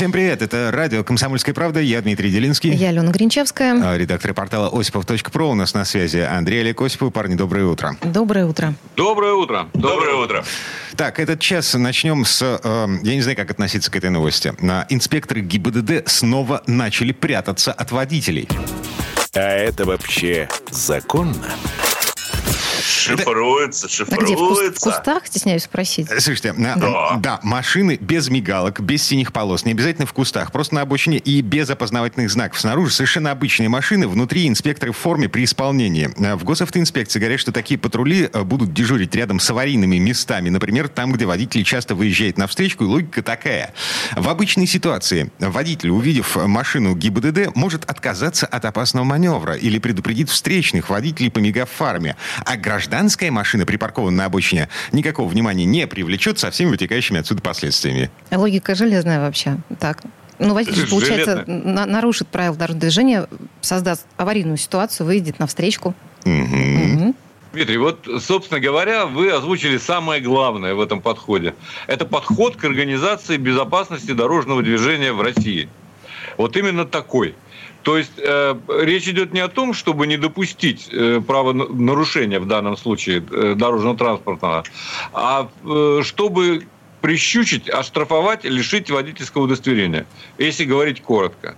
Всем привет, это радио «Комсомольская правда», я Дмитрий Делинский. Я Алена Гринчевская. А, Редактор портала осипов.про у нас на связи Андрей Олег Осипов. Парни, доброе утро. Доброе утро. Доброе утро. Доброе утро. Так, этот час начнем с... э, я не знаю, как относиться к этой новости. Инспекторы ГИБДД снова начали прятаться от водителей. А это вообще законно? Шифруется, А где? В, кус- в шифруется. кустах, стесняюсь спросить? Слушайте, на- Да. да, машины без мигалок, без синих полос, не обязательно в кустах, просто на обочине и без опознавательных знаков. Снаружи совершенно обычные машины, внутри инспекторы в форме при исполнении. Э, В госавтоинспекции говорят, что такие патрули э, будут дежурить рядом с аварийными местами, например, там, где водители часто выезжают на встречку, и логика такая. В обычной ситуации водитель, увидев машину ГИБДД, может отказаться от опасного маневра или предупредит встречных водителей, помигав фарме. А гражданская машина, припаркована на обочине, никакого внимания не привлечет со всеми вытекающими отсюда последствиями. Логика железная вообще. Так. Ну, водитель, получается, на- нарушит правила дорожного движения, создаст аварийную ситуацию, выйдет на встречку. Мгм. Мгм. Дмитрий, вот, собственно говоря, вы озвучили самое главное в этом подходе. Это подход к организации безопасности дорожного движения в России. Вот именно такой. То есть э, речь идет не о том, чтобы не допустить э, правонарушения в данном случае э, дорожного транспортного, а э, чтобы прищучить, оштрафовать, лишить водительского удостоверения, если говорить коротко.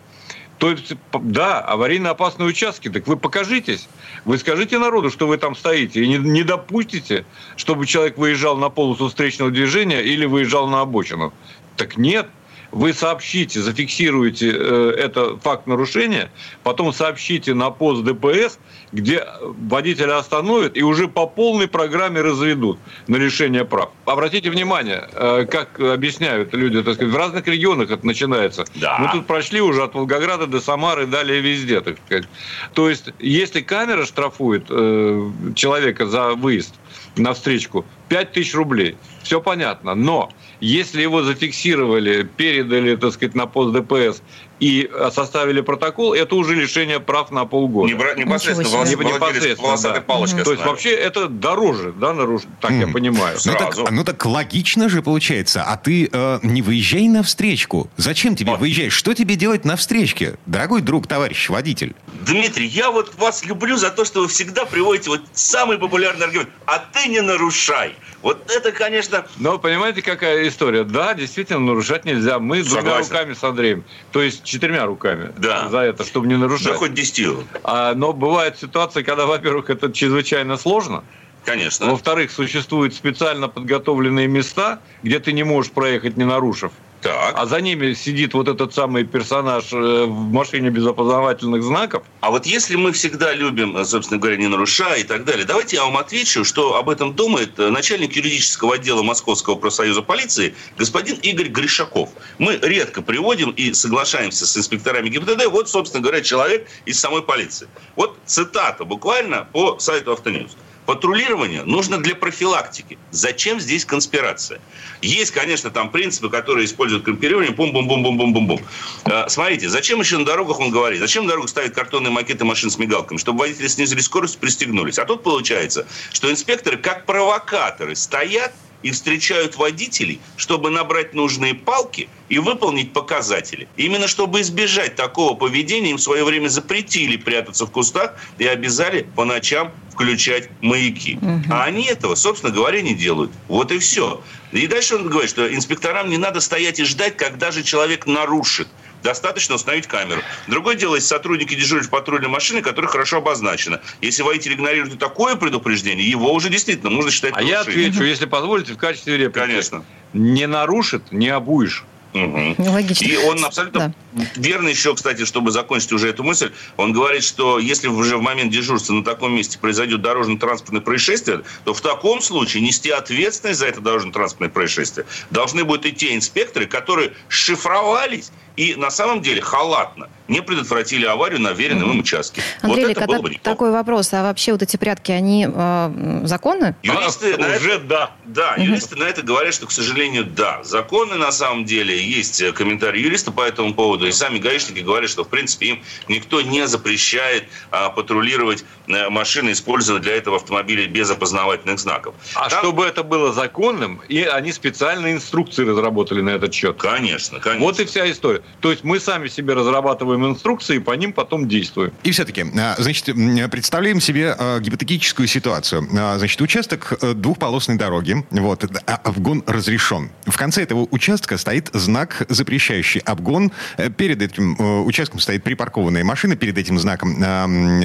То есть, да, аварийно опасные участки, так вы покажитесь. Вы скажите народу, что вы там стоите, и не, не допустите, чтобы человек выезжал на полосу встречного движения или выезжал на обочину. Так нет, вы сообщите, зафиксируете э, это факт нарушения, потом сообщите на пост ДПС, где водителя остановят и уже по полной программе разведут на лишение прав. Обратите внимание, э, как объясняют люди, так сказать, в разных регионах это начинается. Да. Мы тут прошли уже от Волгограда до Самары, далее везде, так сказать. То есть, если камера штрафует э, человека за выезд на встречку, 5 тысяч рублей. Все понятно. Но если его зафиксировали, передали, так сказать, на пост ДПС и составили протокол, это уже лишение прав на полгода. Не бра- непосредственно себе. волос- Непосредственно, да. палочкой То есть, вообще, это дороже, да, наруш... так я Мгм. понимаю. Ну так, ну так логично же получается. А ты э, не выезжай на встречку. Зачем тебе Вот. выезжать? Что тебе делать на встречке? Дорогой друг, товарищ водитель. Дмитрий, я вот вас люблю за то, что вы всегда приводите вот самый популярный аргумент. А ты не нарушай. Вот это, конечно, Но понимаете, какая история? Да, действительно, нарушать нельзя. Мы двумя Согласен. руками с Андреем, то есть четырьмя руками Да. за это, чтобы не нарушать. да хоть десятью. А, но бывает ситуация, когда, во-первых, это чрезвычайно сложно. Конечно. Во-вторых, существуют специально подготовленные места, где ты не можешь проехать, не нарушив. Так. А за ними сидит вот этот самый персонаж э, в машине без опознавательных знаков. А вот если мы всегда любим, э, собственно говоря, не нарушая и так далее, давайте я вам отвечу, что об этом думает э, начальник юридического отдела Московского профсоюза полиции господин Игорь Гришаков. Мы редко приводим и соглашаемся с инспекторами ГИБДД. Вот, собственно говоря, человек из самой полиции. Вот цитата буквально по сайту Автоньюз. Патрулирование нужно для профилактики. Зачем здесь конспирация? Есть, конечно, там принципы, которые используют компилирование. Бум-бум-бум-бум-бум-бум. Э, Смотрите, зачем еще на дорогах он говорит? Зачем на дорогах ставят картонные макеты машин с мигалками? Чтобы водители снизили скорость, пристегнулись. А тут получается, что инспекторы как провокаторы стоят и встречают водителей, чтобы набрать нужные палки и выполнить показатели. Именно чтобы избежать такого поведения, им в свое время запретили прятаться в кустах и обязали по ночам включать маяки. А они этого, собственно говоря, не делают. Вот и все. И дальше он говорит, что инспекторам не надо стоять и ждать, когда же человек нарушит. Достаточно установить камеру. Другое дело, если сотрудники дежурят в патрульной машине, которая хорошо обозначена. Если водитель игнорирует и такое предупреждение, его уже действительно можно считать А я нарушением. отвечу, если позволите, в качестве реплики. Конечно. Не нарушит, не обуешь. Мгм. Логично. И он абсолютно верно еще, кстати, чтобы закончить уже эту мысль, он говорит, что если уже в момент дежурства на таком месте произойдет дорожно-транспортное происшествие, то в таком случае нести ответственность за это дорожно-транспортное происшествие должны будут и те инспекторы, которые шифровались и на самом деле халатно не предотвратили аварию на веренном им участке. Андрей, вот это когда было бы такой вопрос, а вообще вот эти прятки, они э, законны? Юристы А, на уже это, да. Да, юристы на это говорят, что, к сожалению, да. Законы, на самом деле, есть э, комментарий юриста по этому поводу, и сами гаишники говорят, что, в принципе, им никто не запрещает а, патрулировать машины, используя для этого автомобили без опознавательных знаков. А Там- чтобы это было законным, и они специальные инструкции разработали на этот счет. Конечно, конечно. Вот и вся история. То есть мы сами себе разрабатываем инструкции, и по ним потом действуем. И все-таки, а, значит, представляем себе а, гипотетическую ситуацию. Значит, участок э, двухполосной дороги, вот, а обгон разрешен. В конце этого участка стоит знак, запрещающий обгон. Э, Перед этим э, участком стоит припаркованная машина, перед этим знаком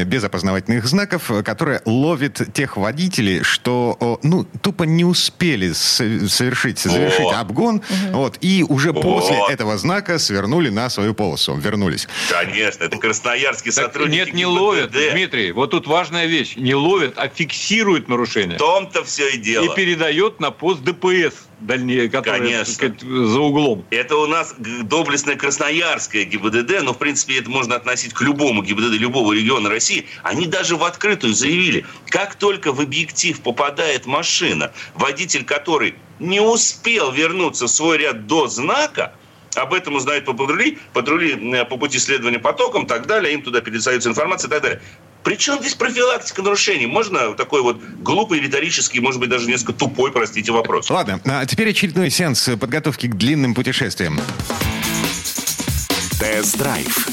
без опознавательных знаков, э, которая ловит тех водителей, что, о, ну, тупо не успели со- совершить, завершить О. обгон, вот, и уже после О. этого знака свернули на свою полосу, вернулись. Конечно, это красноярские Так сотрудники нет, не ГИБДД. ловят, Дмитрий. Вот тут важная вещь. Не ловят, а фиксируют нарушение. В том-то все и дело. И передает на пост ДПС Конечно. так сказать, за углом. Это у нас доблестная красноярская ГИБДД, но, в принципе, это можно относить к любому ГИБДД любого региона России. Они даже в открытую заявили, как только в объектив попадает машина, водитель которой не успел вернуться в свой ряд до знака, об этом узнают по патрули, патрули э, по пути следования потоком, так далее, им туда передается информация и так далее. Причем здесь профилактика нарушений? Можно такой вот глупый, риторический, может быть, даже несколько тупой, простите, вопрос? Ладно, а теперь очередной сеанс подготовки к длинным путешествиям. Тест-драйв.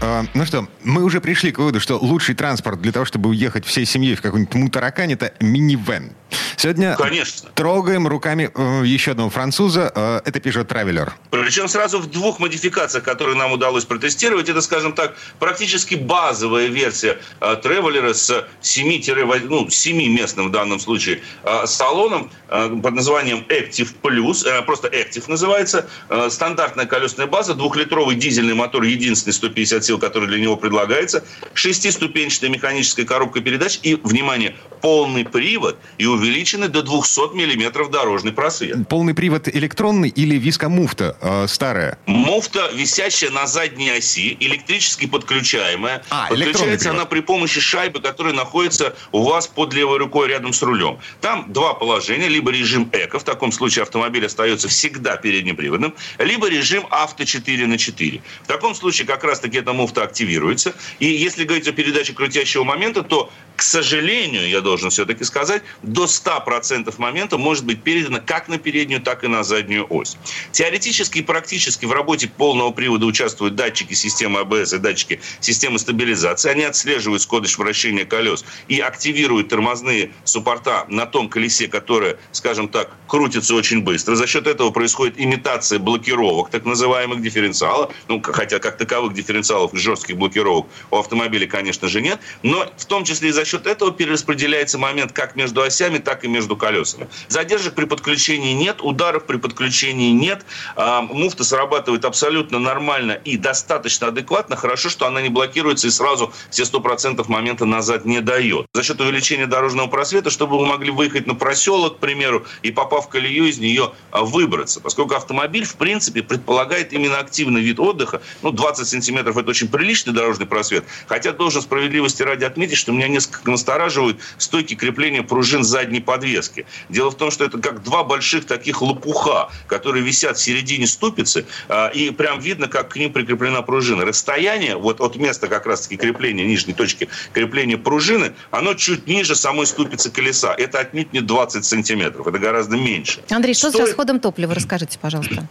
А, ну что, мы уже пришли к выводу, что лучший транспорт для того, чтобы уехать всей семьей в какой-нибудь мутаракань, это минивэн. Сегодня Конечно. трогаем руками э, еще одного француза. э, это Peugeot Traveler. Причем сразу в двух модификациях, которые нам удалось протестировать. Это, скажем так, практически базовая версия э, тревелера с 7, ну, 7-местным в данном случае салоном под названием Active Plus. просто Active называется. Стандартная колесная база, двухлитровый дизельный мотор, единственный 150 сил, который для него предлагается. Шестиступенчатая механическая коробка передач и, внимание, полный привод и увеличенный до 200 миллиметров дорожный просвет. Полный привод электронный или вискомуфта э, старая? Муфта, висящая на задней оси, электрически подключаемая. А, Подключается она при помощи шайбы, которая находится у вас под левой рукой рядом с рулем. Там два положения. Либо режим эко, в таком случае автомобиль остается всегда переднеприводным, либо режим авто 4 на 4. В таком случае как раз-таки эта муфта активируется. И если говорить о передаче крутящего момента, то, к сожалению, я должен все-таки сказать, до 100% момента может быть передано как на переднюю, так и на заднюю ось. Теоретически и практически в работе полного привода участвуют датчики системы АБС и датчики системы стабилизации. Они отслеживают скорость вращения колес и активируют тормозные суппорта на том колесе, которое, скажем так, крутится очень быстро. За счет этого происходит имитация блокировок, так называемых дифференциалов. Ну, хотя как таковых дифференциалов, жестких блокировок у автомобиля, конечно же, нет. Но в том числе и за счет этого перераспределяется момент как между осями, так и между колесами. Задержек при подключении нет, ударов при подключении нет. А, Муфта срабатывает абсолютно нормально и достаточно адекватно. Хорошо, что она не блокируется и сразу все 100% момента назад не дает. За счет увеличения дорожного просвета, чтобы вы могли выехать на проселок, к примеру, и попав в колею, из нее а, выбраться. Поскольку автомобиль, в принципе, предполагает именно активный вид отдыха. Ну, 20 сантиметров – это очень приличный дорожный просвет. Хотя должен справедливости ради отметить, что меня несколько настораживают стойки крепления пружин задней подвески. Дело в том, что это как два больших таких лопуха, которые висят в середине ступицы, а, и прям видно, как к ним прикреплена пружина. Расстояние вот от места как раз-таки крепления, нижней точки крепления пружины, оно чуть ниже самой ступицы колеса. Это отнюдь не 20 сантиметров, это гораздо меньше. Андрей, что с Стоит- расходом топлива? Расскажите, пожалуйста.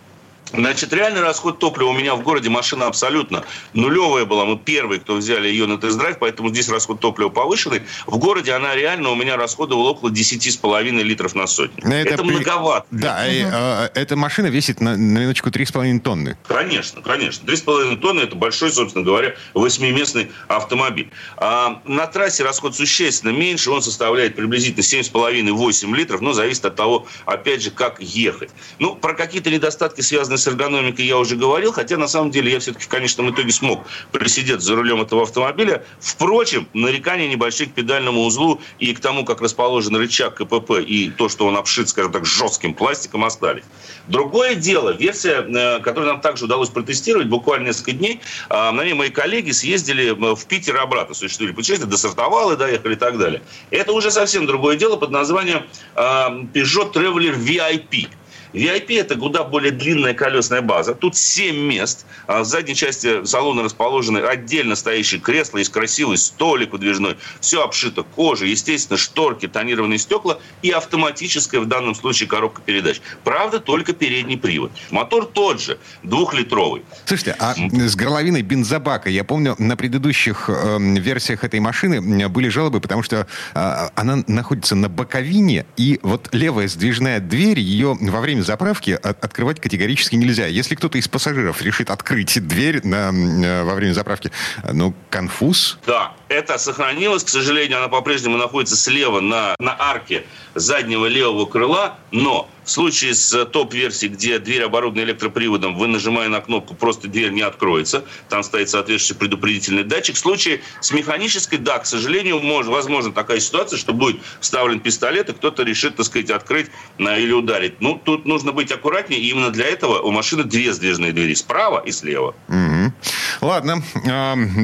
Значит, реальный расход топлива у меня в городе машина абсолютно нулевая была. Мы первые, кто взяли ее на тест-драйв, поэтому здесь расход топлива повышенный. В городе она реально у меня расходовала около 10,5 литров на сотню. Это, при- многовато. Да, и, э, эта машина весит на, на минуточку 3,5 тонны. Конечно, конечно. 3,5 тонны – это большой, собственно говоря, восьмиместный автомобиль. А на трассе расход существенно меньше. Он составляет приблизительно 7,5-8 литров, но зависит от того, опять же, как ехать. Ну, про какие-то недостатки, связанные с эргономикой я уже говорил, хотя на самом деле я все-таки в конечном итоге смог присидеть за рулем этого автомобиля. Впрочем, нарекания небольшие к педальному узлу и к тому, как расположен рычаг КПП и то, что он обшит, скажем так, жестким пластиком остались. Другое дело, версия, э, которую нам также удалось протестировать буквально несколько дней, а, на ней мои коллеги съездили в Питер обратно, существовали путешествия, до Сартовала доехали и так далее. Это уже совсем другое дело под названием Peugeot Traveler VIP. VIP – это куда более длинная колесная база. Тут 7 мест. А в задней части салона расположены отдельно стоящие кресла, есть красивый столик выдвижной. Все обшито кожей, естественно, шторки, тонированные стекла и автоматическая в данном случае коробка передач. Правда, только передний привод. Мотор тот же, двухлитровый. Слушайте, а с горловиной бензобака, я помню, на предыдущих э, версиях этой машины были жалобы, потому что э, она находится на боковине, и вот левая сдвижная дверь, ее во время заправки открывать категорически нельзя. Если кто-то из пассажиров решит открыть дверь на, э, во время заправки, ну, конфуз. Да, это сохранилось. К сожалению, она по-прежнему находится слева на, на арке заднего левого крыла, но в случае с топ-версией, где дверь оборудована электроприводом, вы нажимая на кнопку, просто дверь не откроется. Там стоит соответствующий предупредительный датчик. В случае с механической, да, к сожалению, может, возможно такая ситуация, что будет вставлен пистолет, и кто-то решит, так сказать, открыть или ударить. Ну, тут нужно быть аккуратнее, и именно для этого у машины две сдвижные двери, справа и слева. Угу. Ладно,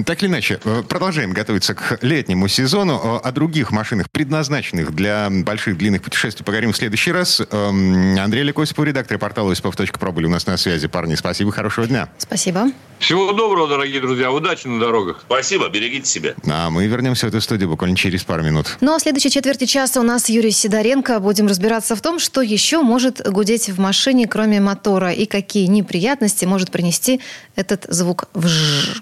так или иначе, э, продолжаем готовиться к летнему сезону. О других машинах, предназначенных для больших длинных путешествий, поговорим в следующий раз. Андрей Лекосипов, редактор портала «Осипов.про» были у нас на связи. Парни, спасибо, хорошего дня. Спасибо. Всего доброго, дорогие друзья. Удачи на дорогах. Спасибо, берегите себя. А мы вернемся в эту студию буквально через пару минут. Ну а в следующей четверти часа у нас Юрий Сидоренко. Будем разбираться в том, что еще может гудеть в машине, кроме мотора, и какие неприятности может принести этот звук вжж.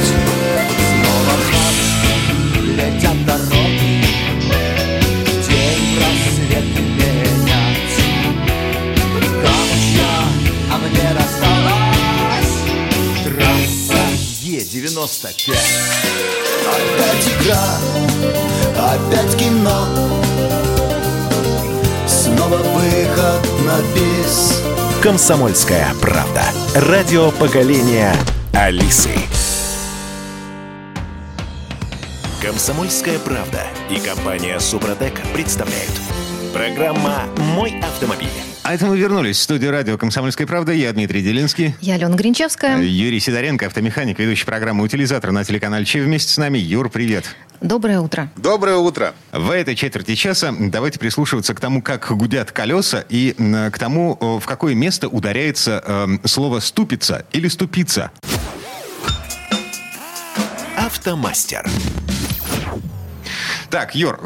Е-95 Опять игра, опять кино Снова выход на бис Комсомольская правда. Радио поколения Алисы. Комсомольская правда и компания Супротек представляют. Программа «Мой автомобиль». А это мы вернулись в студию радио «Комсомольская правда». Я Дмитрий Делинский. Я Алена Гринчевская. Юрий Сидоренко, автомеханик, ведущий программы «Утилизатор» на телеканале Че вместе с нами. Юр, привет. Доброе утро. Доброе утро. В этой четверти часа давайте прислушиваться к тому, как гудят колеса, и к тому, в какое место ударяется э, слово «ступица» или «ступица». Автомастер. Так, Юр,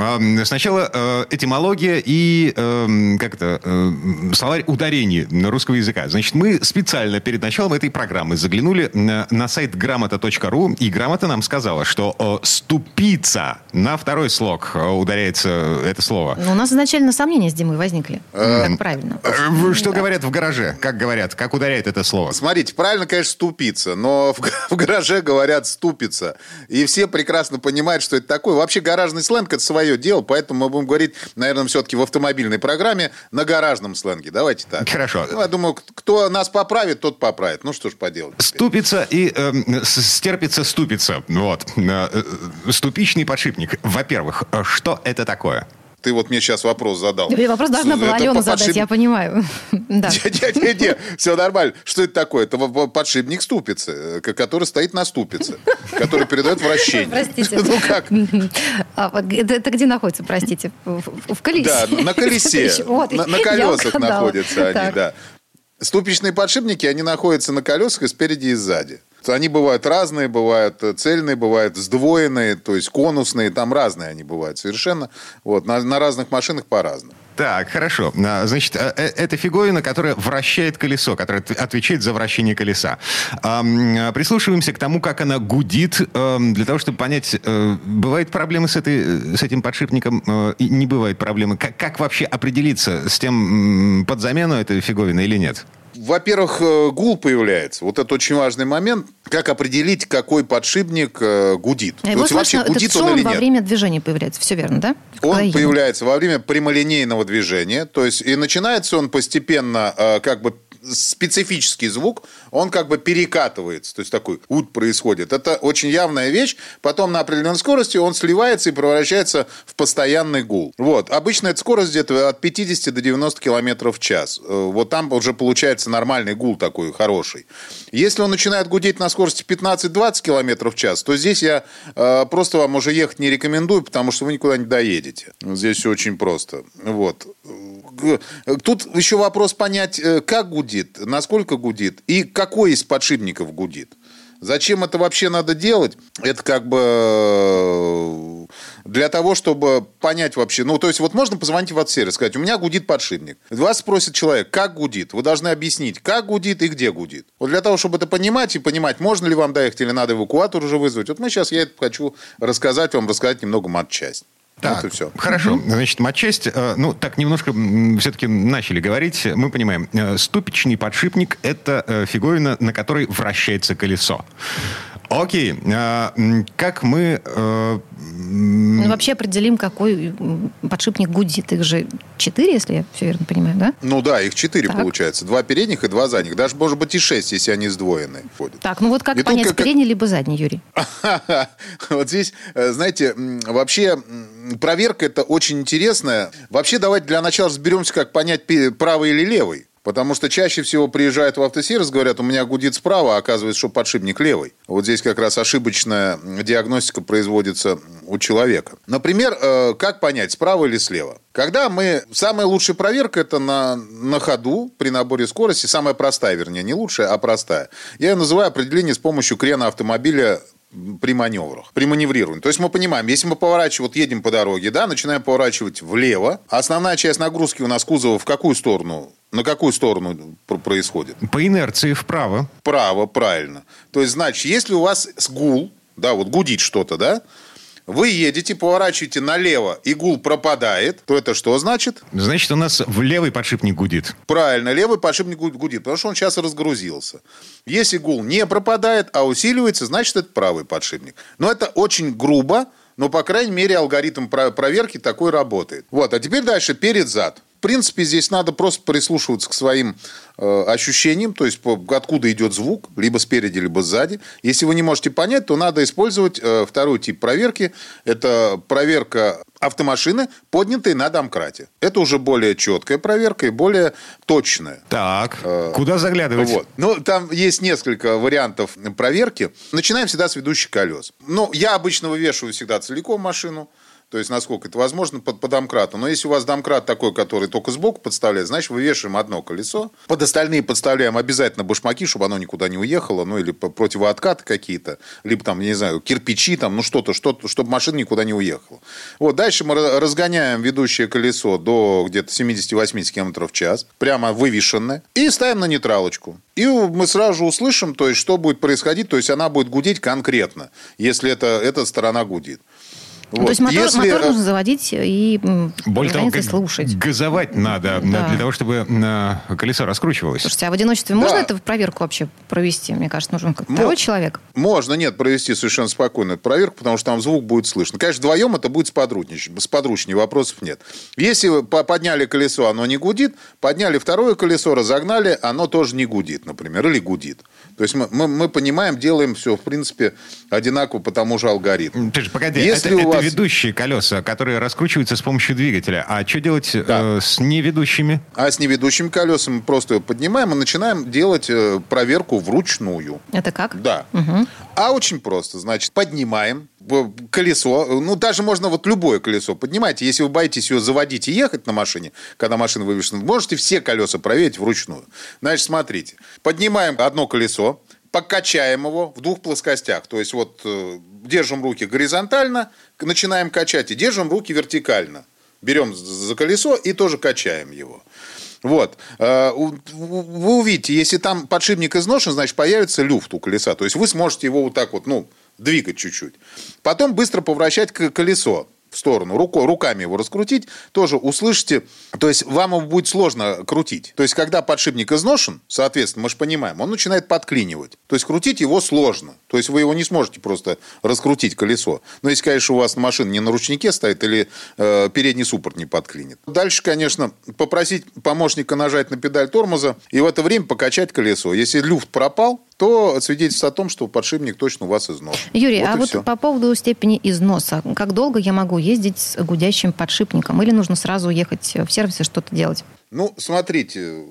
сначала э, этимология и э, как это, э, словарь ударений русского языка. Значит, мы специально перед началом этой программы заглянули на, сайт грамота.ру, и грамота нам сказала, что ступица на второй слог ударяется это слово. Ну, у нас изначально сомнения с Димой возникли. Как правильно. Что говорят в гараже? Как говорят? Как ударяет это слово? Смотрите, правильно, конечно, ступица, но в, гараже говорят ступица. И все прекрасно понимают, что это такое. Вообще гаражный сленг сленг – это свое дело, поэтому мы будем говорить, наверное, все-таки в автомобильной программе на гаражном сленге. Давайте так. Хорошо. Ну, я думаю, кто нас поправит, тот поправит. Ну, что ж поделать. Ступица и э, стерпится ступица. Вот. Э, э, ступичный подшипник. Во-первых, что это такое? Ты вот мне сейчас вопрос задал. Тебе вопрос должна была Алена задать, подшип... я понимаю. Не-не-не, все нормально. Что это такое? Это подшипник ступицы, который стоит на ступице, который передает вращение. Простите. Ну как? А, это где находится, простите? В колесе? Да, на колесе. На колесах находятся они, да. Ступичные подшипники, они находятся на колесах и спереди, и сзади. Они бывают разные, бывают э, цельные, бывают сдвоенные, то есть конусные, там разные они бывают совершенно. Вот, на, на разных машинах по-разному. Так, хорошо. А, Значит, э, э, это фиговина, которая вращает колесо, которая от- отвечает за вращение колеса. А, Прислушиваемся к тому, как она гудит, для того, чтобы понять, бывают проблемы с, этой, с этим подшипником не бывает проблемы. Как, как вообще определиться с тем, под замену этой фиговины или нет? Во-первых, э, гул появляется. Вот это очень важный момент. Как определить, какой подшипник э, гудит? То вот, есть вообще гудит этот он или во нет? время движения появляется. Все верно, да? Когда Он появляется во время прямолинейного движения, то есть и начинается он постепенно, э, как бы специфический звук, он как бы перекатывается, то есть такой ут происходит. Это очень явная вещь. Потом на определенной скорости он сливается и превращается в постоянный гул. Вот. Обычно эта скорость где-то от 50 до 90 километров в час. Э, Вот там уже получается нормальный гул такой хороший. Если он начинает гудеть на скорости 15-20 километров в час, то здесь я э, просто вам уже ехать не рекомендую, потому что вы никуда не доедете. Здесь все очень просто. Вот. Г- Тут еще вопрос понять, э, как гудит, насколько гудит и какой из подшипников гудит. Зачем это вообще надо делать? Это как бы э, для того, чтобы понять вообще. Ну, то есть, вот можно позвонить в отсервис и сказать, у меня гудит подшипник. Вас спросит человек, как гудит. Вы должны объяснить, как гудит и где гудит. Вот для того, чтобы это понимать и понимать, можно ли вам доехать или надо эвакуатор уже вызвать. Вот мы сейчас, я это хочу рассказать вам, рассказать немного матчасть. Так, Вот и все. Хорошо. Значит, матчасть, э, ну, так немножко все-таки начали говорить. Мы понимаем, э, ступичный подшипник – это э, фиговина, на которой вращается колесо. Окей. а, Как мы... э, Ну, вообще определим, какой подшипник гудит. Их же четыре, если я все верно понимаю, да? Ну да, их четыре Так. получается. Два передних и два задних. Даже, может быть, и шесть, если они сдвоенные. ходят. Так, ну вот как И понять, как- передний либо задний, Юрий? Вот здесь, э, знаете, вообще проверка это очень интересная. Вообще давайте для начала разберемся, как понять, правый или левый. Потому что чаще всего приезжают в автосервис, говорят, у меня гудит справа, а оказывается, что подшипник левый. Вот здесь как раз ошибочная диагностика производится у человека. Например, э, как понять, справа или слева? Когда мы... Самая лучшая проверка – это на, на ходу при наборе скорости. Самая простая, вернее, не лучшая, а простая. Я ее называю определение с помощью крена автомобиля при маневрах, при маневрировании. То есть мы понимаем, если мы поворачиваем, вот едем по дороге, да, начинаем поворачивать влево, основная часть нагрузки у нас кузова в какую сторону? На какую сторону пр- происходит? По инерции вправо. Право, правильно. То есть, значит, если у вас гул, да, вот гудит что-то, да, вы едете, поворачиваете налево, и гул пропадает, то это что значит? Значит, у нас в левый подшипник гудит. Правильно, левый подшипник гу- гудит, потому что он сейчас разгрузился. Если гул не пропадает, а усиливается, значит, это правый подшипник. Но это очень грубо, но, по крайней мере, алгоритм про- проверки такой работает. Вот, а теперь дальше перед-зад. В принципе, здесь надо просто прислушиваться к своим э, ощущениям, то есть откуда идет звук, либо спереди, либо сзади. Если вы не можете понять, то надо использовать э, второй тип проверки. Это проверка автомашины, поднятой на домкрате. Это уже более четкая проверка и более точная. Так, куда заглядывать? Вот. Ну, там есть несколько вариантов проверки. Начинаем всегда с ведущих колес. Ну, я обычно вывешиваю всегда целиком машину. То есть, насколько это возможно, под, по домкрату. Но если у вас домкрат такой, который только сбоку подставляет, значит, вывешиваем одно колесо. Под остальные подставляем обязательно башмаки, чтобы оно никуда не уехало. Ну, или противооткаты какие-то. Либо там, не знаю, кирпичи, там, ну, что-то, что-то, чтобы машина никуда не уехала. Вот, дальше мы ра- разгоняем ведущее колесо до где-то 70-80 км в час. Прямо вывешенное. И ставим на нейтралочку. И мы сразу услышим, то есть, что будет происходить. То есть, она будет гудеть конкретно, если это, эта сторона гудит. Ну, Вот. То есть мотор, Если, мотор э, нужно заводить и Более того, слушать. газовать надо Да. для того, чтобы э, колесо раскручивалось. Слушайте, а в одиночестве можно Да. эту проверку вообще провести? Мне кажется, нужен как Мо- второй человек. Можно, нет, провести совершенно спокойно эту проверку, потому что там звук будет слышно. Конечно, вдвоем это будет сподручнее, сподручнее, вопросов нет. Если подняли колесо, оно не гудит, подняли второе колесо, разогнали, оно тоже не гудит, например, или гудит. То есть мы, мы, мы понимаем, делаем все, в принципе, одинаково по тому же алгоритму. Ты же погоди, Если это, у это вас- ведущие колеса, которые раскручиваются с помощью двигателя. А что делать э, с неведущими? А с неведущими колесами мы просто поднимаем и начинаем делать э, проверку вручную. Это как? Да. А очень просто. Значит, поднимаем колесо. Ну, даже можно вот любое колесо поднимайте. Если вы боитесь ее заводить и ехать на машине, когда машина вывешена, можете все колеса проверить вручную. Значит, смотрите. Поднимаем одно колесо, покачаем его в двух плоскостях. То есть вот э, держим руки горизонтально, начинаем качать и держим руки вертикально. берем за колесо и тоже качаем его. Вот. Э, вы увидите, если там подшипник изношен, значит, появится люфт у колеса. То есть вы сможете его вот так вот, ну, двигать чуть-чуть. Потом быстро поворачивать колесо в сторону, рукой, руками его раскрутить, тоже услышите, то есть вам его будет сложно крутить. То есть, когда подшипник изношен, соответственно, мы же понимаем, он начинает подклинивать. То есть, крутить его сложно. То есть, вы его не сможете просто раскрутить колесо. Но если, конечно, у вас машина не на ручнике стоит или э, передний суппорт не подклинит. Дальше, конечно, попросить помощника нажать на педаль тормоза и в это время покачать колесо. Если люфт пропал, то свидетельствует о том, что подшипник точно у вас износ. Юрий, вот а вот все. по поводу степени износа. Как долго я могу ездить с гудящим подшипником? Или нужно сразу ехать в сервис и что-то делать? Ну, смотрите,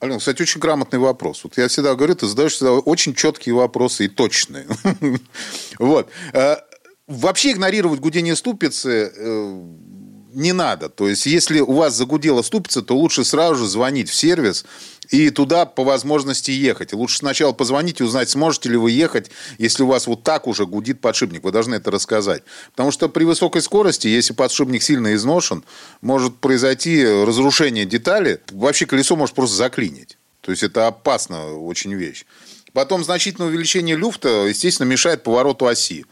Алена, кстати, очень грамотный вопрос. Вот я всегда говорю, ты задаешь всегда очень четкие вопросы и точные. Вот. Э, вообще игнорировать гудение ступицы э, не надо. То есть, если у вас загудела ступица, то лучше сразу же звонить в сервис и туда по возможности ехать. лучше сначала позвонить и узнать, сможете ли вы ехать, если у вас вот так уже гудит подшипник. Вы должны это рассказать. Потому что при высокой скорости, если подшипник сильно изношен, может произойти разрушение детали. Вообще колесо может просто заклинить. То есть это опасно очень вещь. Потом значительное увеличение люфта, естественно, мешает повороту оси.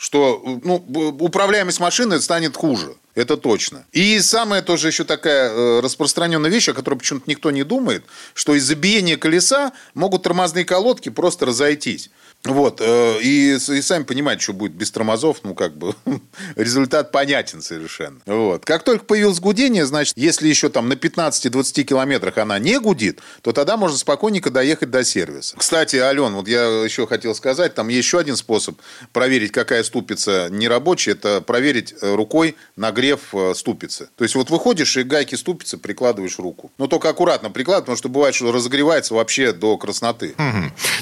Что ну, управляемость машины станет хуже. Это точно. И самая тоже еще такая э, распространенная вещь, о которой почему-то никто не думает, что из-за биения колеса могут тормозные колодки просто разойтись. Вот, э, и, и сами понимаете, что будет без тормозов, ну, как бы, результат понятен совершенно. Вот. Как только появилось гудение, значит, если еще там на 15-20 километрах она не гудит, то тогда можно спокойненько доехать до сервиса. Кстати, Ален, вот я еще хотел сказать, там еще один способ проверить, какая ступица нерабочая, это проверить э, рукой нагрев э, ступицы. То есть, вот выходишь и гайки ступицы прикладываешь руку. Но только аккуратно прикладывай, потому что бывает, что разогревается вообще до красноты.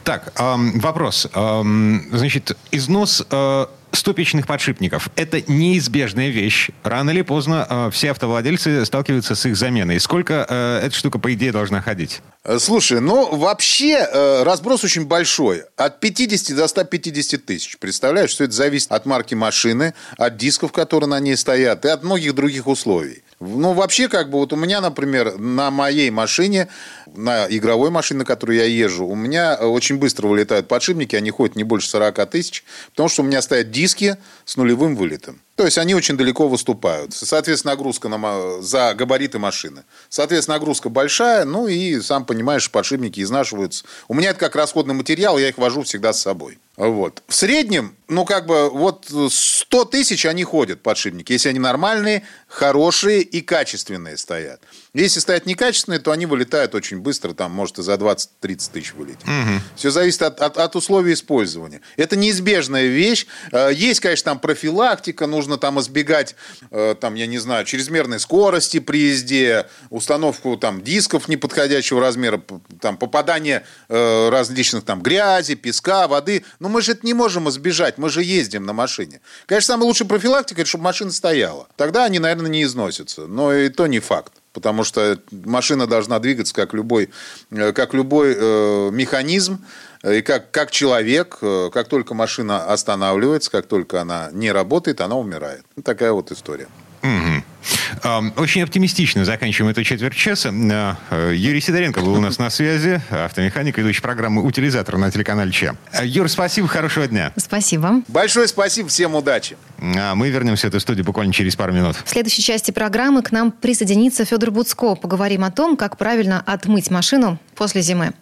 Так, эм, вопрос значит, износ э, ступичных подшипников – это неизбежная вещь. Рано или поздно э, все автовладельцы сталкиваются с их заменой. Сколько э, эта штука, по идее, должна ходить? Слушай, ну вообще разброс очень большой. От 50 до 150 тысяч. Представляешь, что это зависит от марки машины, от дисков, которые на ней стоят, и от многих других условий. Ну, вообще, как бы, вот у меня, например, на моей машине, на игровой машине, на которой я езжу, у меня очень быстро вылетают подшипники, они ходят не больше 40 тысяч, потому что у меня стоят диски с нулевым вылетом. То есть они очень далеко выступают. Соответственно, нагрузка на, за габариты машины. Соответственно, нагрузка большая, ну и, сам понимаешь, подшипники изнашиваются. У меня это как расходный материал, я их вожу всегда с собой. Вот. В среднем, ну, как бы, вот 100 тысяч они ходят, подшипники, если они нормальные, хорошие и качественные стоят. Если стоят некачественные, то они вылетают очень быстро, там, может, и за 20-30 тысяч вылететь. Угу. Все зависит от, от, от условий использования. Это неизбежная вещь. Э, есть, конечно, там профилактика, нужно там избегать, э, там, я не знаю, чрезмерной скорости при езде, установку там дисков неподходящего размера, там, попадание э, различных там грязи, песка, воды. Но мы же это не можем избежать, мы же ездим на машине. Конечно, самая лучшая профилактика, это чтобы машина стояла. Тогда они, наверное, не износятся. Но и то не факт потому что машина должна двигаться как любой, э, как любой э, механизм, и как, как человек, э, как только машина останавливается, как только она не работает, она умирает. Такая вот история. Угу. Очень оптимистично заканчиваем эту четверть часа. Э, Юрий Сидоренко был у нас на связи, автомеханик, ведущий программы «Утилизатор» на телеканале Че. Юр, спасибо, хорошего дня. Спасибо. Большое спасибо, всем удачи. А мы вернемся в эту студию буквально через пару минут. В следующей части программы к нам присоединится Федор Буцко. Поговорим о том, как правильно отмыть машину после зимы.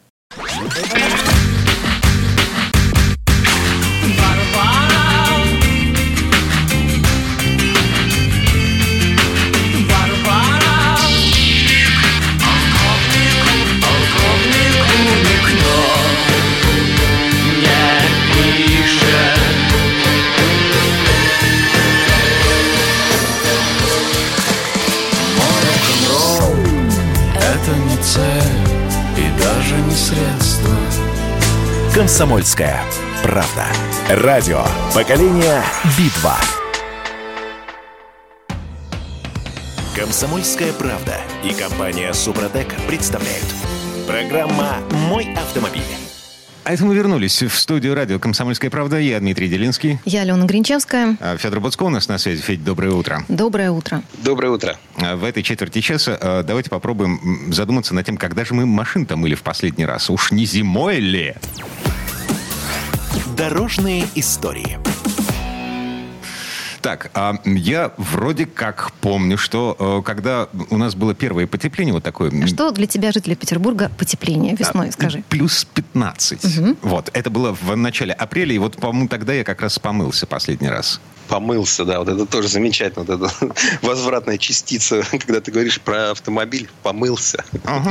«Комсомольская правда». Радио «Поколение Битва». «Комсомольская правда» и компания «Супротек» представляют. Программа «Мой автомобиль». А это мы вернулись в студию радио «Комсомольская правда». Я Дмитрий Делинский. Я Алена Гринчевская. А Федор Буцко у нас на связи. Федь, доброе утро. Доброе утро. Доброе утро. А В этой четверти часа а, давайте попробуем задуматься над тем, когда же мы машин-то мыли в последний раз. Уж не зимой ли? Дорожные истории. Так, а, я вроде как помню, что э, когда у нас было первое потепление, вот такое... Что для тебя, жителя Петербурга, потепление весной, а, скажи? Плюс 15. Вот, это было в начале апреля, и вот, по-моему, тогда я как раз помылся последний раз. Помылся, да, вот это тоже замечательно, вот эта возвратная частица, когда ты говоришь про автомобиль, помылся.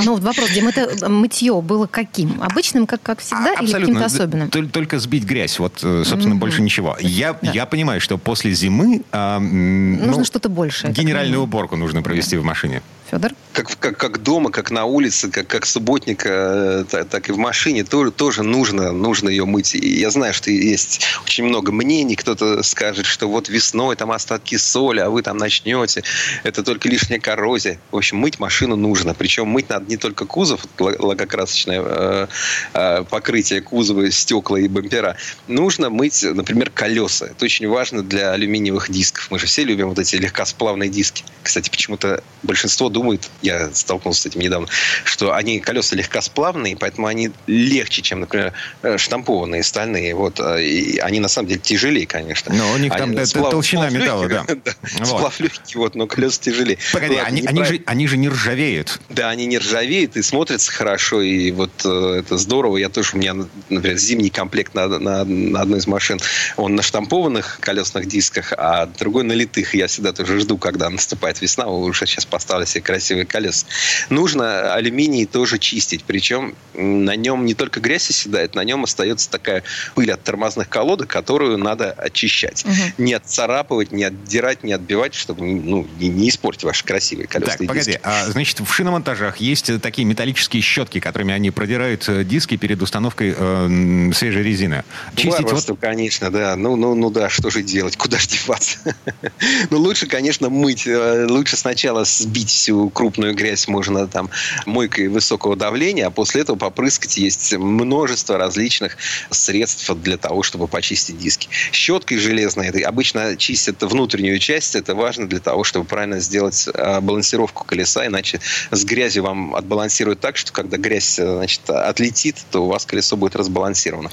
Ну, вот вопрос, Дим, это мытье было каким? Обычным, как, как всегда, А, или каким-то особенным? Тол- Только сбить грязь, вот, э, собственно, больше ничего. Я, я понимаю, что после зимы... м, Нужно ну, что-то большее. как Генеральную уборку нужно провести в машине. Федор? Как, как, как дома, как на улице, как, как субботника, э, так, так и в машине тоже, тоже нужно, нужно ее мыть. И я знаю, что есть очень много мнений. Кто-то скажет, что вот весной там остатки соли, а вы там начнете. Это только лишняя коррозия. В общем, мыть машину нужно. Причем мыть надо не только кузов, лакокрасочное э, э, покрытие кузова, стекла и бампера. Нужно мыть, например, колеса. Это очень важно для алюминиевых дисков. Мы же все любим вот эти легкосплавные диски. Кстати, почему-то большинство думает, я столкнулся с этим недавно, что они колеса легкосплавные, поэтому они легче, чем, например, э, штампованные стальные. Вот, э, и они на самом деле тяжелее, конечно. Но у них там Они да, сплав- толщина сплав металла, легкий, да. Вот. Сплав легкий, вот, но колеса тяжелее. Погоди, они, они же, они же не ржавеют. да, они не ржавеют и смотрятся хорошо, и вот э, это здорово. Я тоже, у меня, например, зимний комплект на, на, на одной из машин, он на штампованных колесных дисках, а другой на литых. Я всегда тоже жду, когда наступает весна, уже сейчас поставили себе красивые колеса. Нужно алюминий тоже чистить, причем на нем не только грязь оседает, на нем остается такая пыль от тормозных колодок, которую надо очищать. Не отцарапывать, не отдирать, не отбивать, чтобы ну, не, не испортить ваши красивые колесные Так, погоди, диски. а, значит, в шиномонтажах есть э, такие металлические щетки, которыми они продирают э, диски перед установкой э, свежей резины. Чистить вот конечно, да. Ну, ну, ну да, что же делать? Куда же деваться? ну, лучше, конечно, мыть. Э, Лучше сначала сбить всю крупную грязь можно там мойкой высокого давления, а после этого попрыскать. Есть множество различных средств для того, чтобы почистить диски. Щеткой железной это обычно чистят внутреннюю часть. Это важно для того, чтобы правильно сделать э, балансировку колеса, иначе с грязью вам отбалансируют так, что когда грязь э, значит, отлетит, то у вас колесо будет разбалансировано.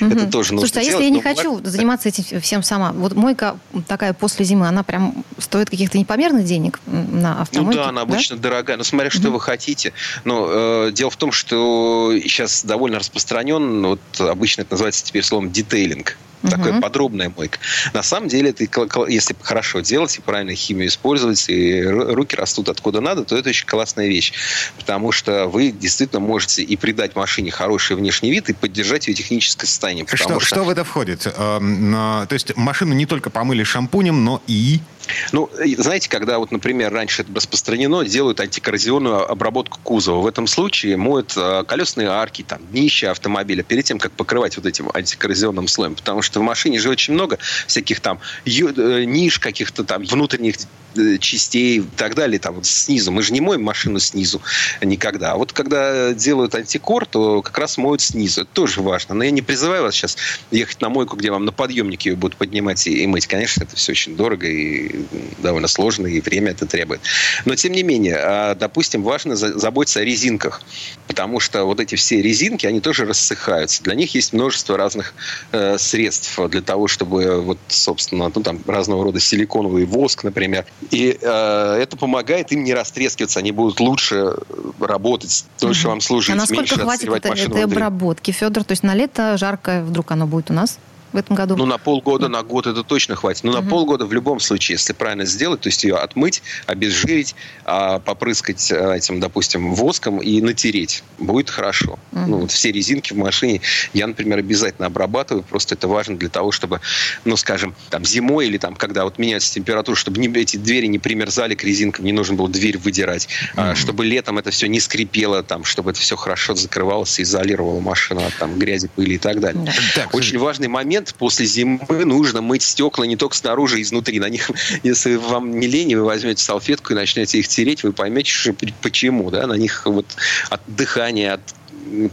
Это Мгм. тоже нужно Слушайте, а если делать, я не но бывает- хочу заниматься этим всем сама? Вот мойка такая после зимы, она прям стоит каких-то непомерных денег на Ну автомойке? да, она обычно дорогая. Ну, смотря, что вы хотите. Но э, дело в том, что сейчас довольно распространен, вот обычно это называется теперь словом детейлинг. Такая подробная мойка. На самом деле, это, если хорошо делать и правильно химию использовать, и ру- руки растут откуда надо, то это очень классная вещь. Потому что вы действительно можете и придать машине хороший внешний вид, и поддержать ее техническое состояние. Потому Что, что в это входит? Эм, на- то есть машину не только помыли шампунем, но и... Ну, знаете, когда вот, например, раньше это распространено, делают антикоррозионную обработку кузова. В этом случае моют э, колесные арки, там, днище автомобиля перед тем, как покрывать вот этим антикоррозионным слоем. Потому что в машине же очень много всяких там э, ниш, каких-то там внутренних частей и так далее, там снизу. Мы же не моем машину снизу никогда. А вот когда делают антикор, то как раз моют снизу. Это тоже важно. Но я не призываю вас сейчас ехать на мойку, где вам на подъемнике ее будут поднимать и, и мыть. Конечно, это все очень дорого и довольно сложно, и время это требует. Но, тем не менее, а, допустим, важно за- заботиться о резинках. Потому что вот эти все резинки, они тоже рассыхаются. Для них есть множество разных э, средств для того, чтобы, вот, собственно, ну, там разного рода силиконовый воск, например. И э, это помогает им не растрескиваться. Они будут лучше работать, дольше вам служить, А насколько меньше хватит это- этой внутри. обработки, Федор? То есть на лето жаркое вдруг оно будет у нас в этом году? Ну, на полгода, на год это точно хватит. Но на полгода в любом случае, если правильно сделать, то есть ее отмыть, обезжирить, а, попрыскать а, этим, допустим, воском и натереть, будет хорошо. Ну, вот все резинки в машине я, например, обязательно обрабатываю. Просто это важно для того, чтобы, ну, скажем, там зимой или там, когда вот меняется температура, чтобы не, эти двери не примерзали к резинкам, не нужно было дверь выдирать, а, чтобы летом это все не скрипело, там, чтобы это все хорошо закрывалось и изолировало машину от там, грязи, пыли и так далее. Да. Так, Очень важный момент. После зимы нужно мыть стекла не только снаружи, и изнутри. На них, если вам не лень, вы возьмете салфетку и начнете их тереть, вы поймете, почему. Да? На них вот от дыхания, от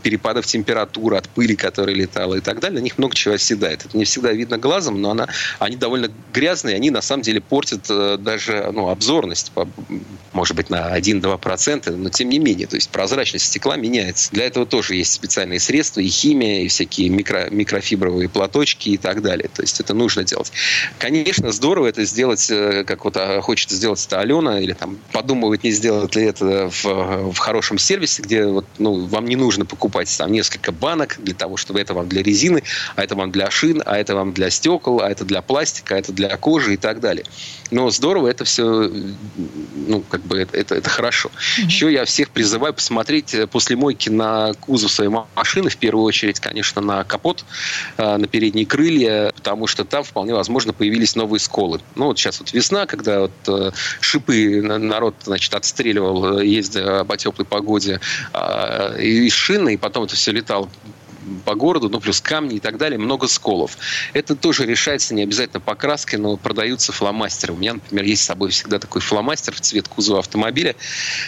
перепадов температуры, от пыли, которая летала и так далее, на них много чего оседает. Это не всегда видно глазом, но она, они довольно грязные, они на самом деле портят э, даже ну, обзорность, может быть, на 1-2%, но тем не менее, то есть прозрачность стекла меняется. Для этого тоже есть специальные средства, и химия, и всякие микро, микрофибровые платочки и так далее. То есть это нужно делать. Конечно, здорово это сделать, э, как вот а, хочет сделать это Алена, или там подумывает, не сделать ли это в, в хорошем сервисе, где вот, ну, вам не нужно покупать там несколько банок для того, чтобы это вам для резины, а это вам для шин, а это вам для стекол, а это для пластика, а это для кожи и так далее. Но здорово это все, ну, как бы это, это, это хорошо. Mm-hmm. Еще я всех призываю посмотреть э, после мойки на кузов своей машины, в первую очередь, конечно, на капот, э, на передние крылья, потому что там вполне возможно появились новые сколы. Ну, вот сейчас вот весна, когда вот э, шипы народ, значит, отстреливал, ездя по теплой погоде, а, из шины, и потом это все летало по городу, ну, плюс камни и так далее, много сколов. Это тоже решается не обязательно покраской, но продаются фломастеры. У меня, например, есть с собой всегда такой фломастер в цвет кузова автомобиля,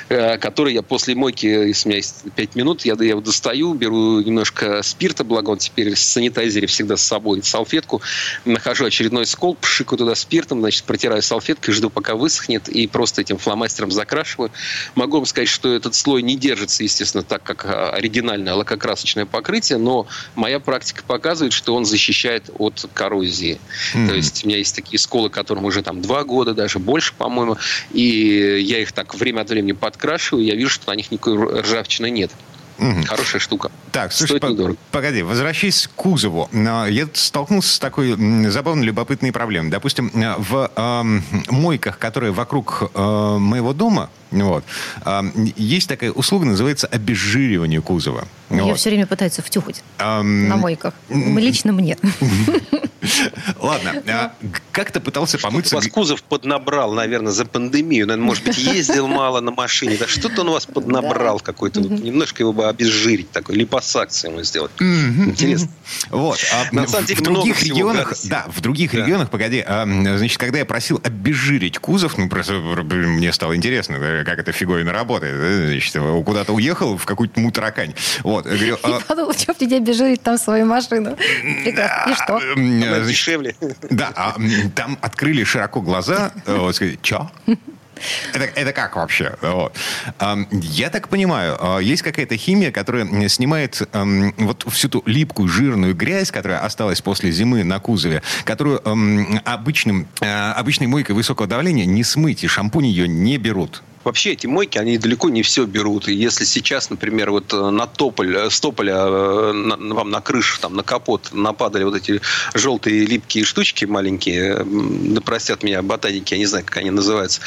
э, который я после мойки, если у меня есть 5 минут, я, я его достаю, беру немножко спирта, благо он теперь в санитайзере всегда с собой, салфетку, нахожу очередной скол, пшикаю туда спиртом, значит, протираю салфеткой, жду, пока высохнет, и просто этим фломастером закрашиваю. Могу вам сказать, что этот слой не держится, естественно, так, как а, оригинальное лакокрасочное покрытие, но моя практика показывает, что он защищает от коррозии. Mm-hmm. То есть у меня есть такие сколы, которым уже там два года, даже больше, по-моему, и я их так время от времени подкрашиваю, я вижу, что на них никакой ржавчины нет. Угу. Хорошая штука. Так, слушай, по- погоди, возвращаясь к кузову. Я столкнулся с такой забавной, любопытной проблемой. Допустим, в э, мойках, которые вокруг э, моего дома, вот, есть такая услуга, называется обезжиривание кузова. Ее вот. все время пытаются втюхать эм... на мойках. Лично мне. Ладно, а как ты пытался помыться? вас кузов поднабрал, наверное, за пандемию. Наверное, может быть, ездил мало на машине. Да что-то он у вас поднабрал какой-то. Немножко его бы обезжирить такой, липосакцию ему сделать. Интересно. Вот. А на самом деле, в других регионах, да, в других регионах, погоди, значит, когда я просил обезжирить кузов, ну, просто мне стало интересно, как это фиговина работает. Значит, куда-то уехал в какую-то мутракань. Вот. Я говорю, а... подумал, что тебе обезжирить там свою машину. Прекрасно. И что? Дешевле. Да, а там открыли широко глаза, э, вот сказать, чё? Это, это как вообще? Вот. Я так понимаю, а, есть какая-то химия, которая снимает вот всю ту липкую, жирную грязь, которая осталась после зимы на кузове, которую обычным, э, обычной мойкой высокого давления не смыть, и шампунь ее не берут. Вообще эти мойки, они далеко не все берут. И если сейчас, например, вот э, на тополь, э, с тополя э, на, вам на крышу, там, на капот нападали вот эти желтые липкие штучки маленькие, да простят меня ботаники, я не знаю, как они называются,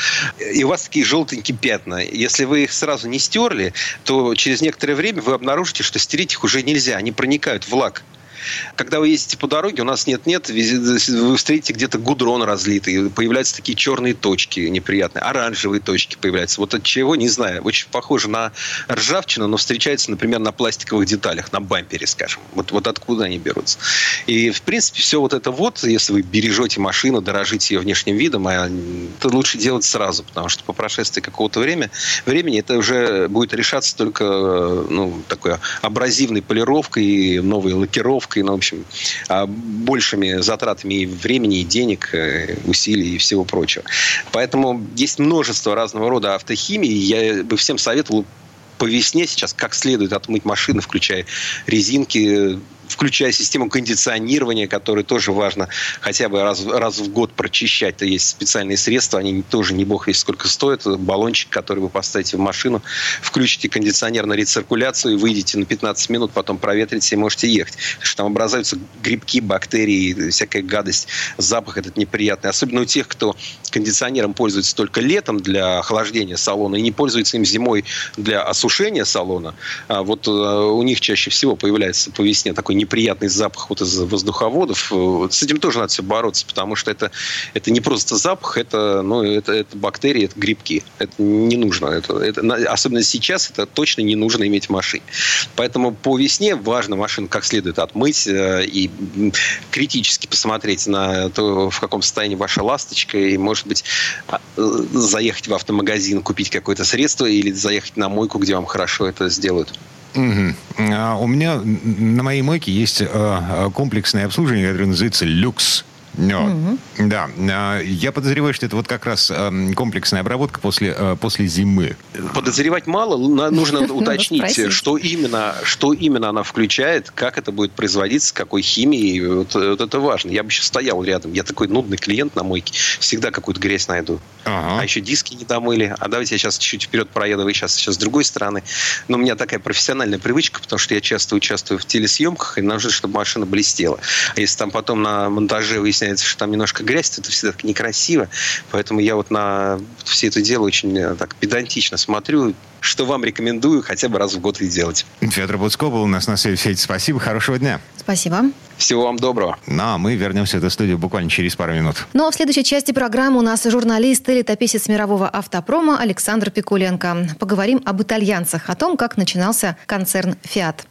и у вас такие желтенькие пятна. Если вы их сразу не стерли, то через некоторое время вы обнаружите, что стереть их уже нельзя. Они проникают в лак. Когда вы ездите по дороге, у нас нет-нет, вы встретите где-то гудрон разлитый, появляются такие черные точки неприятные, оранжевые точки появляются. Вот от чего, не знаю. Очень похоже на ржавчину, но встречается, например, на пластиковых деталях, на бампере, скажем. Вот, вот откуда они берутся. И, в принципе, все вот это вот, если вы бережете машину, дорожите ее внешним видом, а, это лучше делать сразу, потому что по прошествии какого-то времени, времени это уже будет решаться только ну, такой абразивной полировкой, новой лакировкой, и, ну, в общем, а, большими затратами и времени, и денег, э, усилий и всего прочего. Поэтому есть множество разного рода автохимии. Я бы всем советовал по весне сейчас как следует отмыть машины, включая резинки, включая систему кондиционирования, которую тоже важно хотя бы раз, раз в год прочищать. То есть специальные средства, они тоже не бог весь сколько стоят. Баллончик, который вы поставите в машину, включите кондиционер на рециркуляцию, и выйдете на 15 минут, потом проветрите и можете ехать. Потому что там образуются грибки, бактерии, всякая гадость, запах этот неприятный. Особенно у тех, кто кондиционером пользуется только летом для охлаждения салона и не пользуется им зимой для осушения салона. А вот э, у них чаще всего появляется по весне такой неприятный запах вот из воздуховодов. С этим тоже надо все бороться, потому что это, это не просто запах, это, ну, это, это бактерии, это грибки. Это не нужно. Это, это, особенно сейчас это точно не нужно иметь в машине. Поэтому по весне важно машину как следует отмыть э, и критически посмотреть на то, в каком состоянии ваша ласточка, и, может быть, а, заехать в автомагазин, купить какое-то средство или заехать на мойку, где вам хорошо это сделают. Угу. У меня на моей мойке есть э, комплексное обслуживание, которое называется «Люкс». Но, угу. Да, а, я подозреваю, что это вот как раз эм, комплексная обработка после, э, после зимы. Подозревать мало, нужно уточнить, что именно, что именно она включает, как это будет производиться, какой химией, вот, вот это важно. Я бы еще стоял рядом, я такой нудный клиент на мойке, всегда какую-то грязь найду. Ага. А еще диски не домыли, а давайте я сейчас чуть-чуть вперед проеду, вы сейчас, сейчас с другой стороны. Но у меня такая профессиональная привычка, потому что я часто участвую в телесъемках, и нужно, чтобы машина блестела. А если там потом на монтаже выясняется, выясняется, что там немножко грязь, то это всегда так некрасиво. Поэтому я вот на все это дело очень э, так педантично смотрю, что вам рекомендую хотя бы раз в год и делать. Федор Буцко был у нас на связи. Федь, спасибо, хорошего дня. Спасибо. Всего вам доброго. Ну, а мы вернемся в эту студию буквально через пару минут. Ну, а в следующей части программы у нас журналист и летописец мирового автопрома Александр Пикуленко. Поговорим об итальянцах, о том, как начинался концерн «Фиат».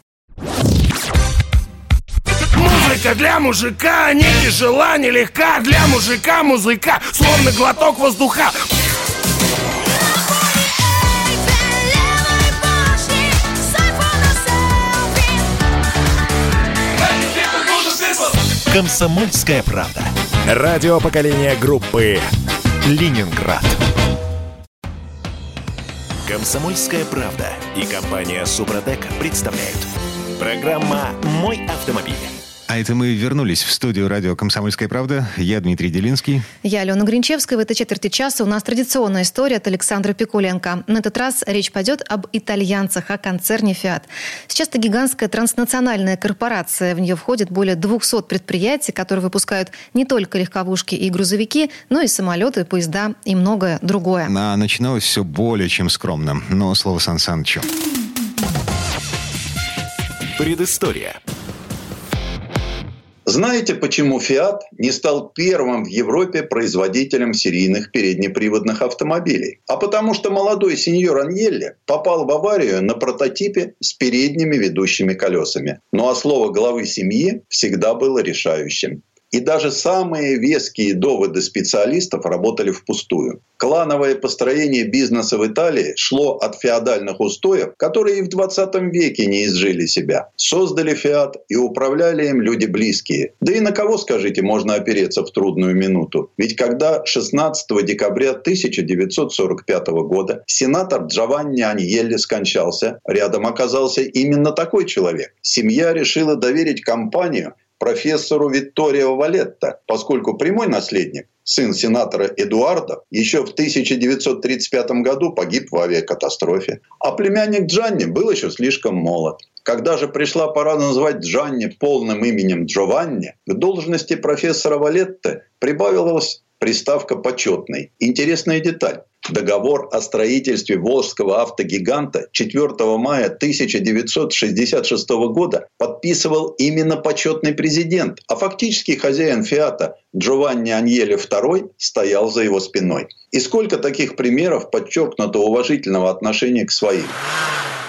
Музыка для мужика не тяжела, не легка Для мужика музыка, словно глоток воздуха Комсомольская правда. Радио поколения группы Ленинград. Комсомольская правда и компания Супротек представляют. Программа «Мой автомобиль». А это мы вернулись в студию радио «Комсомольская правда». Я Дмитрий Делинский. Я Алена Гринчевская. В этой четверти часа у нас традиционная история от Александра Пикуленко. На этот раз речь пойдет об итальянцах, о концерне «Фиат». Сейчас это гигантская транснациональная корпорация. В нее входит более 200 предприятий, которые выпускают не только легковушки и грузовики, но и самолеты, поезда и многое другое. А начиналось все более чем скромно. Но слово Сан Санычу. Предыстория. Знаете, почему Fiat не стал первым в Европе производителем серийных переднеприводных автомобилей? А потому что молодой сеньор Аньелли попал в аварию на прототипе с передними ведущими колесами. Ну а слово главы семьи всегда было решающим. И даже самые веские доводы специалистов работали впустую. Клановое построение бизнеса в Италии шло от феодальных устоев, которые и в 20 веке не изжили себя. Создали фиат и управляли им люди близкие. Да и на кого, скажите, можно опереться в трудную минуту? Ведь когда 16 декабря 1945 года сенатор Джованни Аньелли скончался, рядом оказался именно такой человек. Семья решила доверить компанию профессору Витторио Валетто, поскольку прямой наследник, сын сенатора Эдуарда, еще в 1935 году погиб в авиакатастрофе. А племянник Джанни был еще слишком молод. Когда же пришла пора назвать Джанни полным именем Джованни, к должности профессора Валетте прибавилась приставка «почетный». Интересная деталь. Договор о строительстве Волжского автогиганта 4 мая 1966 года подписывал именно почетный президент, а фактически хозяин «Фиата» Джованни Аньеле II стоял за его спиной. И сколько таких примеров подчеркнуто уважительного отношения к своим.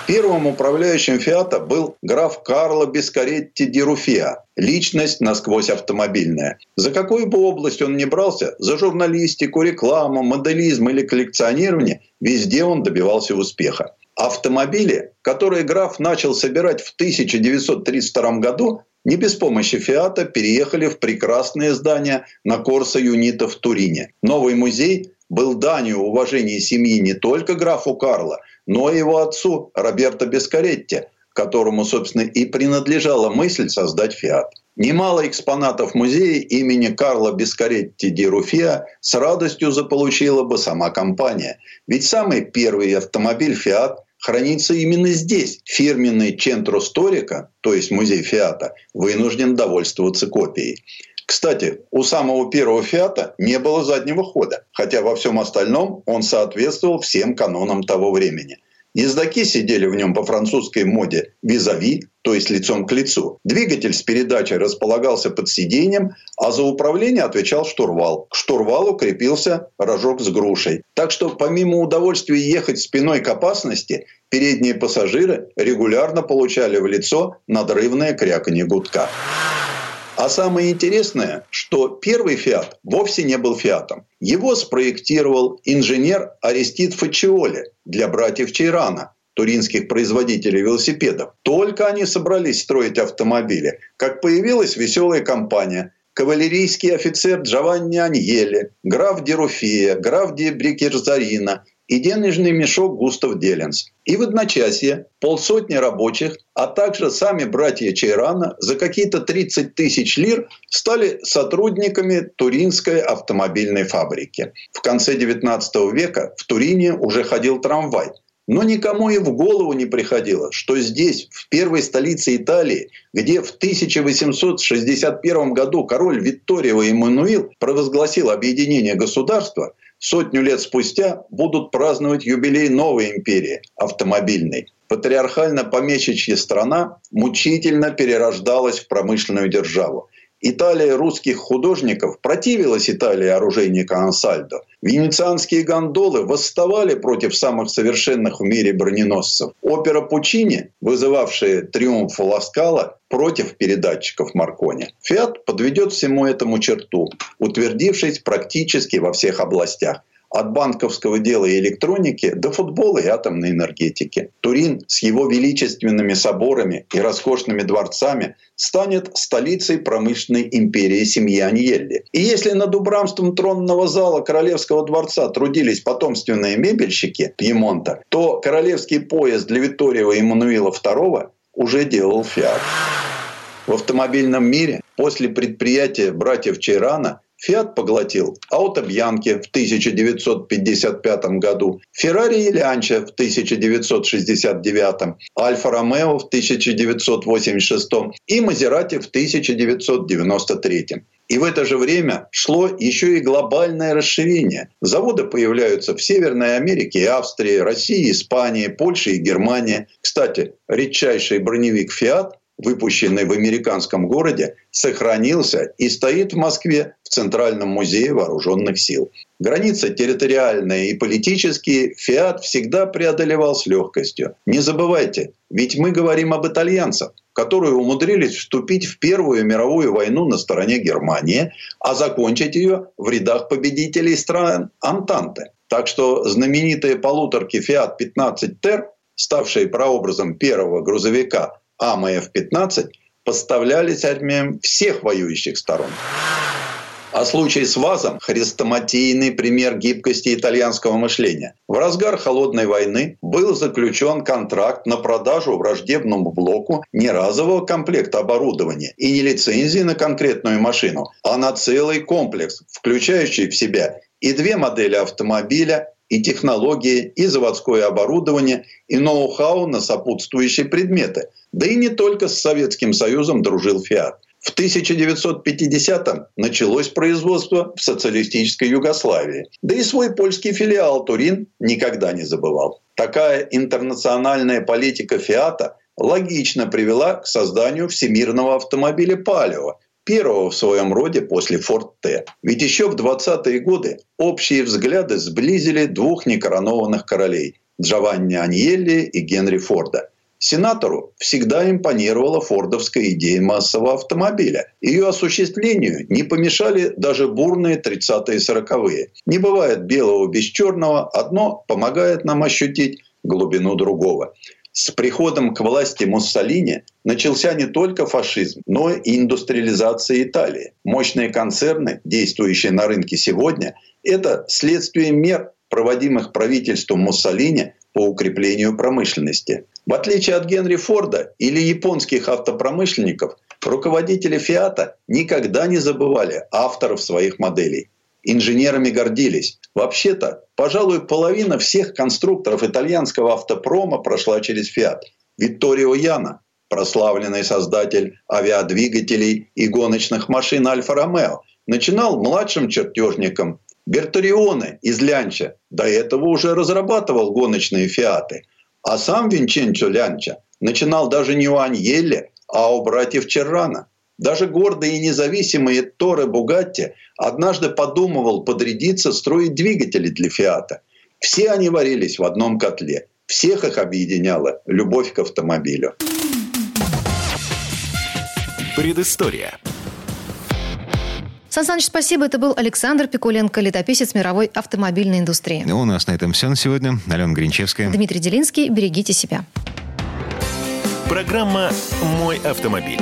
Первым управляющим «Фиата» был граф Карло Бескаретти ди Руфиа, личность насквозь автомобильная. За какую бы область он ни брался, за журналистику, рекламу, моделизм или коллекционирование, везде он добивался успеха. Автомобили, которые граф начал собирать в 1932 году, не без помощи «Фиата» переехали в прекрасное здание на Корсо Юнита в Турине. Новый музей был данью уважения семьи не только графу Карла, но и его отцу Роберто Бескаретти, которому, собственно, и принадлежала мысль создать «Фиат». Немало экспонатов музея имени Карла Бескаретти ди Руфиа с радостью заполучила бы сама компания. Ведь самый первый автомобиль «Фиат» хранится именно здесь. Фирменный Центро Сторика, то есть музей «Фиата», вынужден довольствоваться копией. Кстати, у самого первого «Фиата» не было заднего хода, хотя во всем остальном он соответствовал всем канонам того времени. Ездаки сидели в нем по французской моде визави, то есть лицом к лицу. Двигатель с передачей располагался под сиденьем, а за управление отвечал штурвал. К штурвалу крепился рожок с грушей. Так что помимо удовольствия ехать спиной к опасности, передние пассажиры регулярно получали в лицо надрывное кряканье гудка. А самое интересное, что первый «Фиат» вовсе не был «Фиатом». Его спроектировал инженер Арестит Фачиоли для братьев Чайрана, туринских производителей велосипедов. Только они собрались строить автомобили, как появилась веселая компания – кавалерийский офицер Джованни Аньеле, граф Деруфия, граф Де Брикерзарина и денежный мешок Густав Деленс. И в одночасье полсотни рабочих, а также сами братья Чайрана за какие-то 30 тысяч лир стали сотрудниками Туринской автомобильной фабрики. В конце XIX века в Турине уже ходил трамвай – но никому и в голову не приходило, что здесь, в первой столице Италии, где в 1861 году король Викторио Эммануил провозгласил объединение государства, сотню лет спустя будут праздновать юбилей новой империи – автомобильной. Патриархально-помещичья страна мучительно перерождалась в промышленную державу. Италия русских художников противилась Италии оружейника Ансальдо. Венецианские гондолы восставали против самых совершенных в мире броненосцев. Опера Пучини, вызывавшая триумф Ласкала, против передатчиков Маркони. Фиат подведет всему этому черту, утвердившись практически во всех областях от банковского дела и электроники до футбола и атомной энергетики. Турин с его величественными соборами и роскошными дворцами станет столицей промышленной империи семьи Аньелли. И если над убранством тронного зала Королевского дворца трудились потомственные мебельщики Пьемонта, то королевский поезд для Виториева и II уже делал фиат. В автомобильном мире после предприятия братьев Чайрана Фиат поглотил Ауто Бьянки в 1955 году, Феррари и Лянча в 1969, Альфа Ромео в 1986 и Мазерати в 1993. И в это же время шло еще и глобальное расширение. Заводы появляются в Северной Америке Австрии, России, Испании, Польше и Германии. Кстати, редчайший броневик «Фиат» выпущенный в американском городе, сохранился и стоит в Москве в Центральном музее вооруженных сил. Границы территориальные и политические Фиат всегда преодолевал с легкостью. Не забывайте, ведь мы говорим об итальянцах, которые умудрились вступить в Первую мировую войну на стороне Германии, а закончить ее в рядах победителей стран Антанты. Так что знаменитые полуторки Fiat 15 Ter, ставшие прообразом первого грузовика, АМФ-15 поставлялись армиям всех воюющих сторон. А случай с ВАЗом – хрестоматийный пример гибкости итальянского мышления. В разгар холодной войны был заключен контракт на продажу враждебному блоку не разового комплекта оборудования и не лицензии на конкретную машину, а на целый комплекс, включающий в себя и две модели автомобиля, и технологии, и заводское оборудование, и ноу-хау на сопутствующие предметы. Да и не только с Советским Союзом дружил «Фиат». В 1950-м началось производство в социалистической Югославии. Да и свой польский филиал Турин никогда не забывал. Такая интернациональная политика «Фиата» логично привела к созданию всемирного автомобиля «Палео», первого в своем роде после Форд Т. Ведь еще в 20-е годы общие взгляды сблизили двух некоронованных королей – Джованни Аньелли и Генри Форда. Сенатору всегда импонировала фордовская идея массового автомобиля. Ее осуществлению не помешали даже бурные 30-е и 40-е. Не бывает белого без черного, одно помогает нам ощутить глубину другого. С приходом к власти Муссолини начался не только фашизм, но и индустриализация Италии. Мощные концерны, действующие на рынке сегодня, это следствие мер, проводимых правительством Муссолини по укреплению промышленности. В отличие от Генри Форда или японских автопромышленников, руководители Фиата никогда не забывали авторов своих моделей. Инженерами гордились. Вообще-то, пожалуй, половина всех конструкторов итальянского автопрома прошла через Фиат. Витторио Яна, прославленный создатель авиадвигателей и гоночных машин Альфа-Ромео, начинал младшим чертежником. Бертарионе из Лянча до этого уже разрабатывал гоночные «Фиаты». А сам Винченчо Лянча начинал даже не у Аньелли, а у братьев Черрана – даже гордые и независимые Торре Бугатти однажды подумывал подрядиться строить двигатели для «Фиата». Все они варились в одном котле. Всех их объединяла любовь к автомобилю. Предыстория. Сан Саныч, спасибо. Это был Александр Пикуленко, летописец мировой автомобильной индустрии. У нас на этом все на сегодня. Алена Гринчевская. Дмитрий Делинский. Берегите себя. Программа «Мой автомобиль».